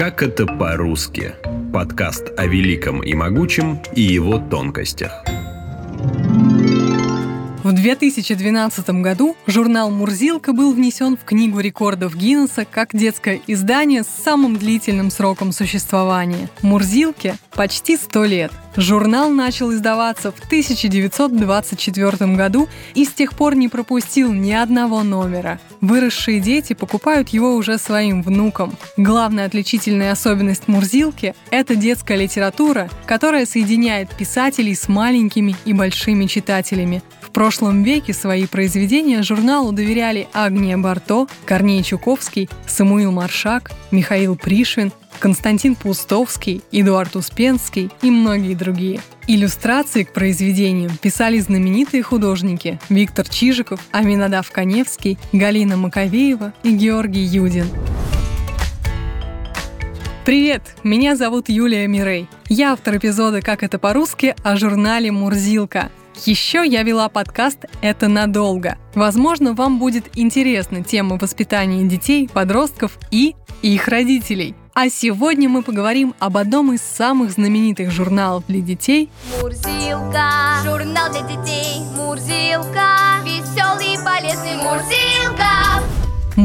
Как это по-русски? Подкаст о великом и могучем и его тонкостях. В 2012 году журнал «Мурзилка» был внесен в Книгу рекордов Гиннесса как детское издание с самым длительным сроком существования. «Мурзилке» почти 100 лет. Журнал начал издаваться в 1924 году и с тех пор не пропустил ни одного номера. Выросшие дети покупают его уже своим внукам. Главная отличительная особенность Мурзилки – это детская литература, которая соединяет писателей с маленькими и большими читателями. В прошлом веке свои произведения журналу доверяли Агния Барто, Корней Чуковский, Самуил Маршак, Михаил Пришвин, Константин Пустовский, Эдуард Успенский и многие другие. Иллюстрации к произведениям писали знаменитые художники Виктор Чижиков, Аминадав Коневский, Галина Маковеева и Георгий Юдин. Привет, меня зовут Юлия Мирей. Я автор эпизода «Как это по-русски» о журнале «Мурзилка». Еще я вела подкаст «Это надолго». Возможно, вам будет интересна тема воспитания детей, подростков и их родителей. А сегодня мы поговорим об одном из самых знаменитых журналов для детей. Мурзилка, журнал для детей. Мурзилка, веселый и полезный Мурзилка.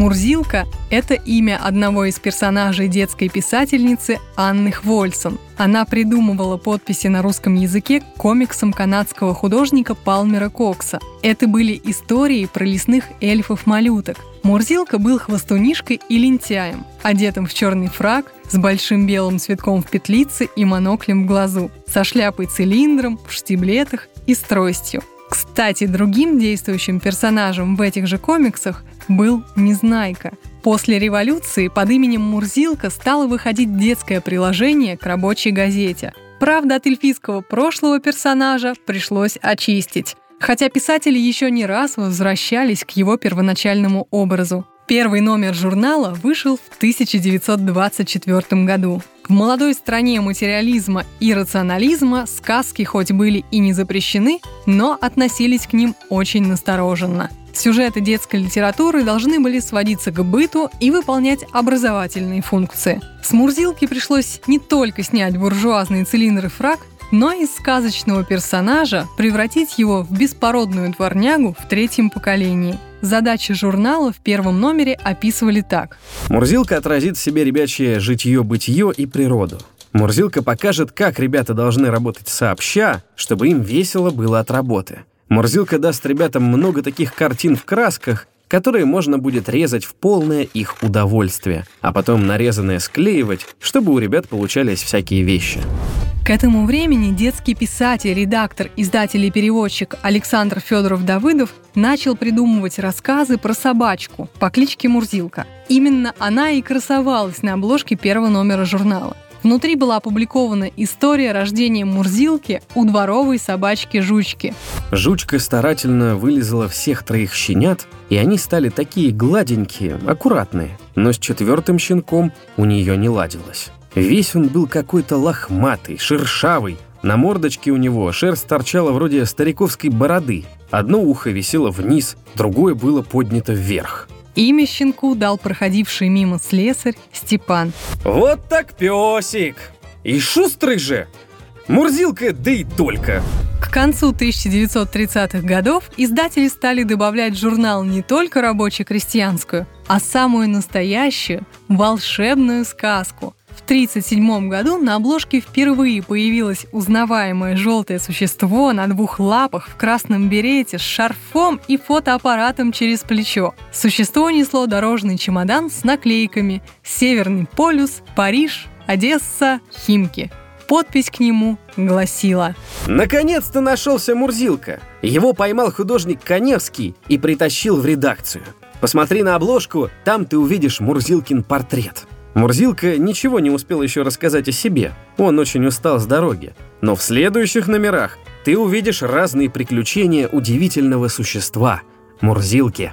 Мурзилка – это имя одного из персонажей детской писательницы Анны Хвольсон. Она придумывала подписи на русском языке к комиксам канадского художника Палмера Кокса. Это были истории про лесных эльфов-малюток. Мурзилка был хвостунишкой и лентяем, одетым в черный фраг, с большим белым цветком в петлице и моноклем в глазу, со шляпой-цилиндром, в штиблетах и с тростью. Кстати, другим действующим персонажем в этих же комиксах был Незнайка. После революции под именем Мурзилка стало выходить детское приложение к рабочей газете. Правда, от эльфийского прошлого персонажа пришлось очистить. Хотя писатели еще не раз возвращались к его первоначальному образу. Первый номер журнала вышел в 1924 году. В молодой стране материализма и рационализма сказки хоть были и не запрещены, но относились к ним очень настороженно. Сюжеты детской литературы должны были сводиться к быту и выполнять образовательные функции. С Мурзилки пришлось не только снять буржуазный цилиндр и фраг, но из сказочного персонажа превратить его в беспородную дворнягу в третьем поколении. Задачи журнала в первом номере описывали так. Мурзилка отразит в себе ребячье житье-бытие и природу. Мурзилка покажет, как ребята должны работать сообща, чтобы им весело было от работы. Мурзилка даст ребятам много таких картин в красках, которые можно будет резать в полное их удовольствие, а потом нарезанное склеивать, чтобы у ребят получались всякие вещи. К этому времени детский писатель, редактор, издатель и переводчик Александр Федоров-Давыдов начал придумывать рассказы про собачку по кличке Мурзилка. Именно она и красовалась на обложке первого номера журнала. Внутри была опубликована история рождения Мурзилки у дворовой собачки Жучки. Жучка старательно вылезала всех троих щенят, и они стали такие гладенькие, аккуратные. Но с четвертым щенком у нее не ладилось. Весь он был какой-то лохматый, шершавый. На мордочке у него шерсть торчала вроде стариковской бороды. Одно ухо висело вниз, другое было поднято вверх. Имя щенку дал проходивший мимо слесарь Степан. Вот так песик! И шустрый же! Мурзилка, да и только! К концу 1930-х годов издатели стали добавлять в журнал не только рабоче-крестьянскую, а самую настоящую волшебную сказку – в 1937 году на обложке впервые появилось узнаваемое желтое существо на двух лапах в красном берете с шарфом и фотоаппаратом через плечо. Существо несло дорожный чемодан с наклейками «Северный полюс», «Париж», «Одесса», «Химки». Подпись к нему гласила «Наконец-то нашелся Мурзилка. Его поймал художник Коневский и притащил в редакцию. Посмотри на обложку, там ты увидишь Мурзилкин портрет». Мурзилка ничего не успел еще рассказать о себе. Он очень устал с дороги. Но в следующих номерах ты увидишь разные приключения удивительного существа – Мурзилки.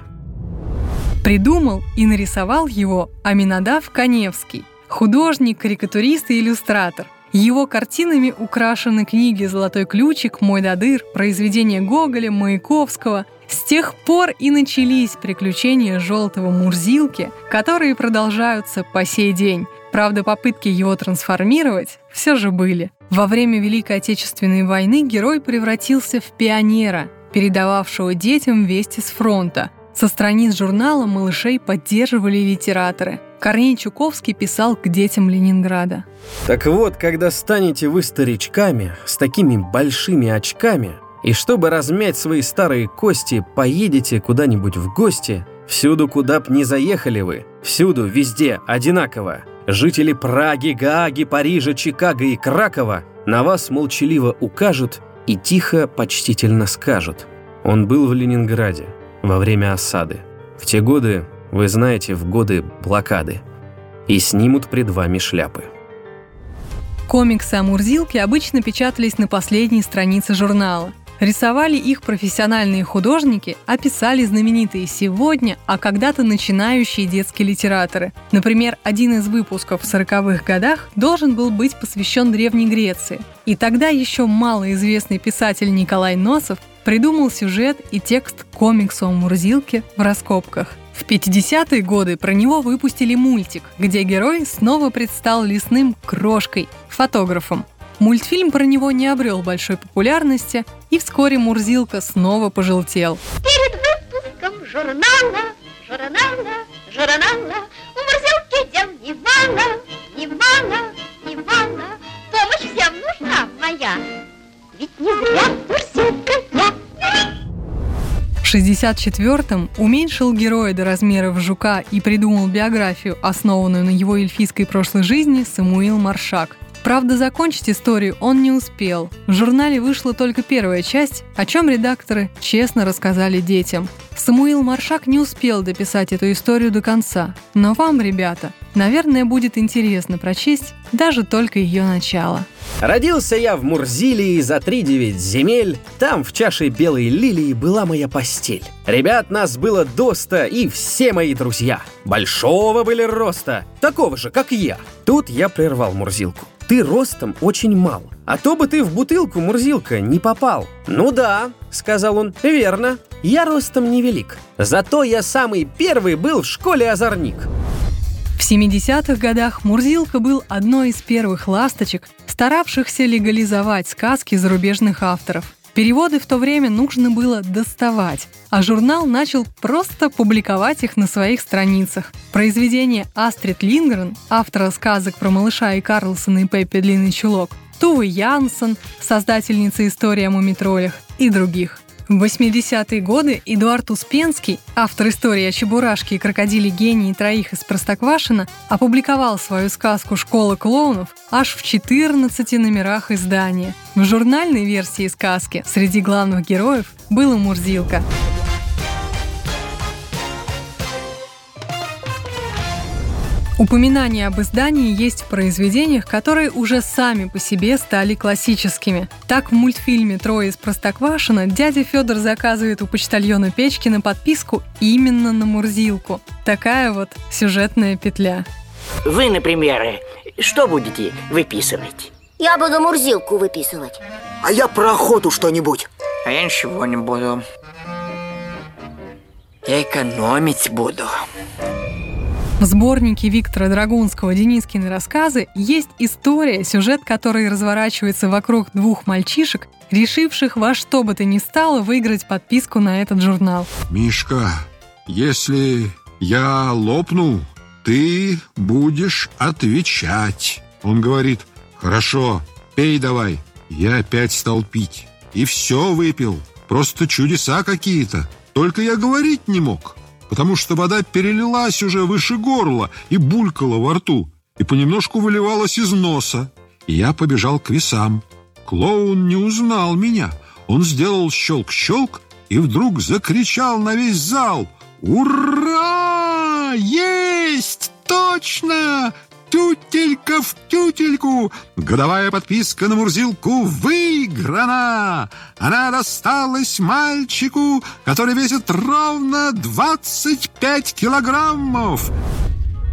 Придумал и нарисовал его Аминадав Коневский, художник, карикатурист и иллюстратор. Его картинами украшены книги «Золотой ключик», «Мой Дадыр», произведения Гоголя, Маяковского – с тех пор и начались приключения желтого Мурзилки, которые продолжаются по сей день. Правда, попытки его трансформировать все же были. Во время Великой Отечественной войны герой превратился в пионера, передававшего детям вести с фронта. Со страниц журнала малышей поддерживали литераторы. Корней Чуковский писал к детям Ленинграда. Так вот, когда станете вы старичками, с такими большими очками, и чтобы размять свои старые кости, поедете куда-нибудь в гости, всюду, куда б не заехали вы, всюду, везде, одинаково. Жители Праги, Гааги, Парижа, Чикаго и Кракова на вас молчаливо укажут и тихо, почтительно скажут. Он был в Ленинграде во время осады. В те годы, вы знаете, в годы блокады. И снимут пред вами шляпы. Комиксы о Мурзилке обычно печатались на последней странице журнала – Рисовали их профессиональные художники, а писали знаменитые сегодня, а когда-то начинающие детские литераторы. Например, один из выпусков в 40-х годах должен был быть посвящен Древней Греции. И тогда еще малоизвестный писатель Николай Носов придумал сюжет и текст комикса о Мурзилке в раскопках. В 50-е годы про него выпустили мультик, где герой снова предстал лесным крошкой, фотографом. Мультфильм про него не обрел большой популярности, и вскоре Мурзилка снова пожелтел. Перед выпуском журнала, журнала, журнала У Мурзилки дел немало, немало, немало Помощь всем нужна моя, ведь не зря в 64-м уменьшил героя до размеров жука и придумал биографию, основанную на его эльфийской прошлой жизни, Самуил Маршак. Правда, закончить историю он не успел. В журнале вышла только первая часть, о чем редакторы честно рассказали детям. Самуил Маршак не успел дописать эту историю до конца. Но вам, ребята, наверное, будет интересно прочесть даже только ее начало. Родился я в Мурзилии за три девять земель, там в чаше белой лилии была моя постель. Ребят нас было доста и все мои друзья. Большого были роста, такого же, как я. Тут я прервал Мурзилку. Ты ростом очень мал, а то бы ты в бутылку, Мурзилка, не попал. Ну да, сказал он, верно, я ростом невелик. Зато я самый первый был в школе озорник. В 70-х годах Мурзилка был одной из первых ласточек, старавшихся легализовать сказки зарубежных авторов. Переводы в то время нужно было доставать, а журнал начал просто публиковать их на своих страницах. Произведения Астрид Лингрен, автора сказок про малыша и Карлсона и Пеппи Длинный Чулок, Тувы Янсен, создательница истории о мумитролях и других. В 80-е годы Эдуард Успенский, автор истории о Чебурашке и крокодиле гении троих из Простоквашина, опубликовал свою сказку «Школа клоунов» аж в 14 номерах издания. В журнальной версии сказки среди главных героев был и Мурзилка – Упоминания об издании есть в произведениях, которые уже сами по себе стали классическими. Так в мультфильме «Трое из Простоквашино» дядя Федор заказывает у почтальона Печкина подписку именно на Мурзилку. Такая вот сюжетная петля. Вы, например, что будете выписывать? Я буду Мурзилку выписывать. А я про охоту что-нибудь. А я ничего не буду. Я экономить буду. В сборнике Виктора Драгунского «Денискины рассказы» есть история, сюжет которой разворачивается вокруг двух мальчишек, решивших во что бы то ни стало выиграть подписку на этот журнал. Мишка, если я лопну, ты будешь отвечать. Он говорит, хорошо, пей давай. Я опять стал пить. И все выпил. Просто чудеса какие-то. Только я говорить не мог потому что вода перелилась уже выше горла и булькала во рту, и понемножку выливалась из носа. И я побежал к весам. Клоун не узнал меня. Он сделал щелк-щелк и вдруг закричал на весь зал «Ура! Есть! Точно! Тютелька в тютельку. Годовая подписка на Мурзилку выиграна. Она досталась мальчику, который весит ровно 25 килограммов.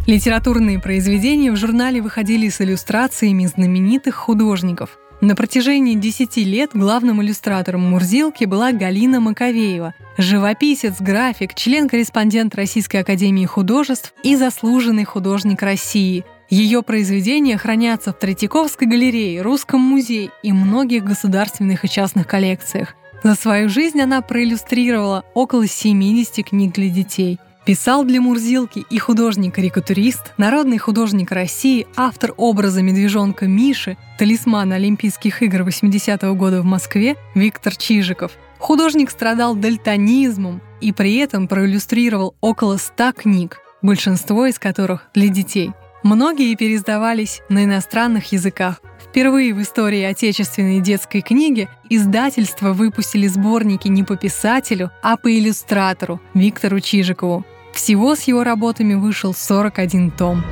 Литературные произведения в журнале выходили с иллюстрациями знаменитых художников. На протяжении 10 лет главным иллюстратором Мурзилки была Галина Маковеева, живописец, график, член-корреспондент Российской академии художеств и заслуженный художник России – Ее произведения хранятся в Третьяковской галерее, Русском музее и многих государственных и частных коллекциях. За свою жизнь она проиллюстрировала около 70 книг для детей. Писал для Мурзилки и художник-карикатурист, народный художник России, автор образа медвежонка Миши, талисмана Олимпийских игр 80-го года в Москве Виктор Чижиков. Художник страдал дальтонизмом и при этом проиллюстрировал около 100 книг, большинство из которых для детей. Многие переиздавались на иностранных языках. Впервые в истории отечественной детской книги издательства выпустили сборники не по писателю, а по иллюстратору Виктору Чижикову. Всего с его работами вышел 41 том.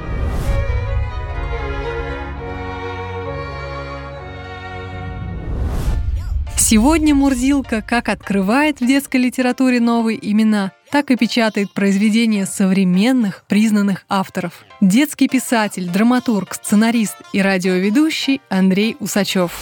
Сегодня Мурзилка как открывает в детской литературе новые имена, так и печатает произведения современных признанных авторов. Детский писатель, драматург, сценарист и радиоведущий Андрей Усачев.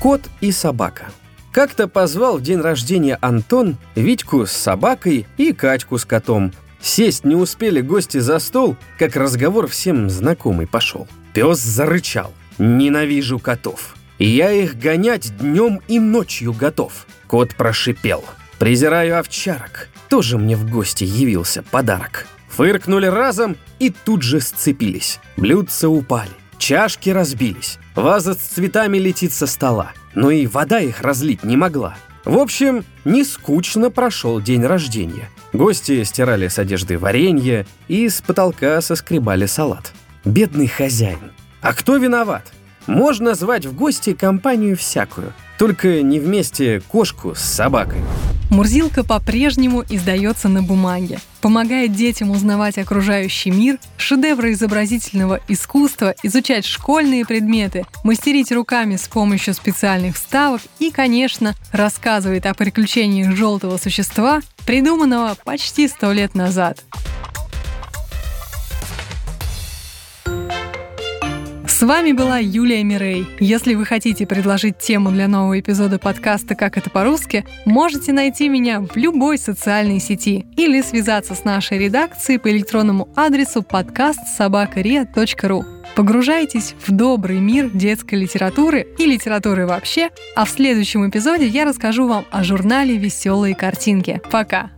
Кот и собака. Как-то позвал в день рождения Антон Витьку с собакой и Катьку с котом. Сесть не успели гости за стол, как разговор всем знакомый пошел. Пес зарычал. «Ненавижу котов. Я их гонять днем и ночью готов». Кот прошипел. «Презираю овчарок тоже мне в гости явился подарок. Фыркнули разом и тут же сцепились. Блюдца упали, чашки разбились, ваза с цветами летит со стола, но и вода их разлить не могла. В общем, не скучно прошел день рождения. Гости стирали с одежды варенье и с потолка соскребали салат. Бедный хозяин. А кто виноват? Можно звать в гости компанию всякую, только не вместе кошку с собакой. Мурзилка по-прежнему издается на бумаге, помогает детям узнавать окружающий мир, шедевры изобразительного искусства, изучать школьные предметы, мастерить руками с помощью специальных вставок и, конечно, рассказывает о приключениях желтого существа, придуманного почти сто лет назад. Вами была Юлия Мирей. Если вы хотите предложить тему для нового эпизода подкаста «Как это по-русски», можете найти меня в любой социальной сети или связаться с нашей редакцией по электронному адресу подкаст собакаria.ру. Погружайтесь в добрый мир детской литературы и литературы вообще, а в следующем эпизоде я расскажу вам о журнале «Веселые картинки». Пока!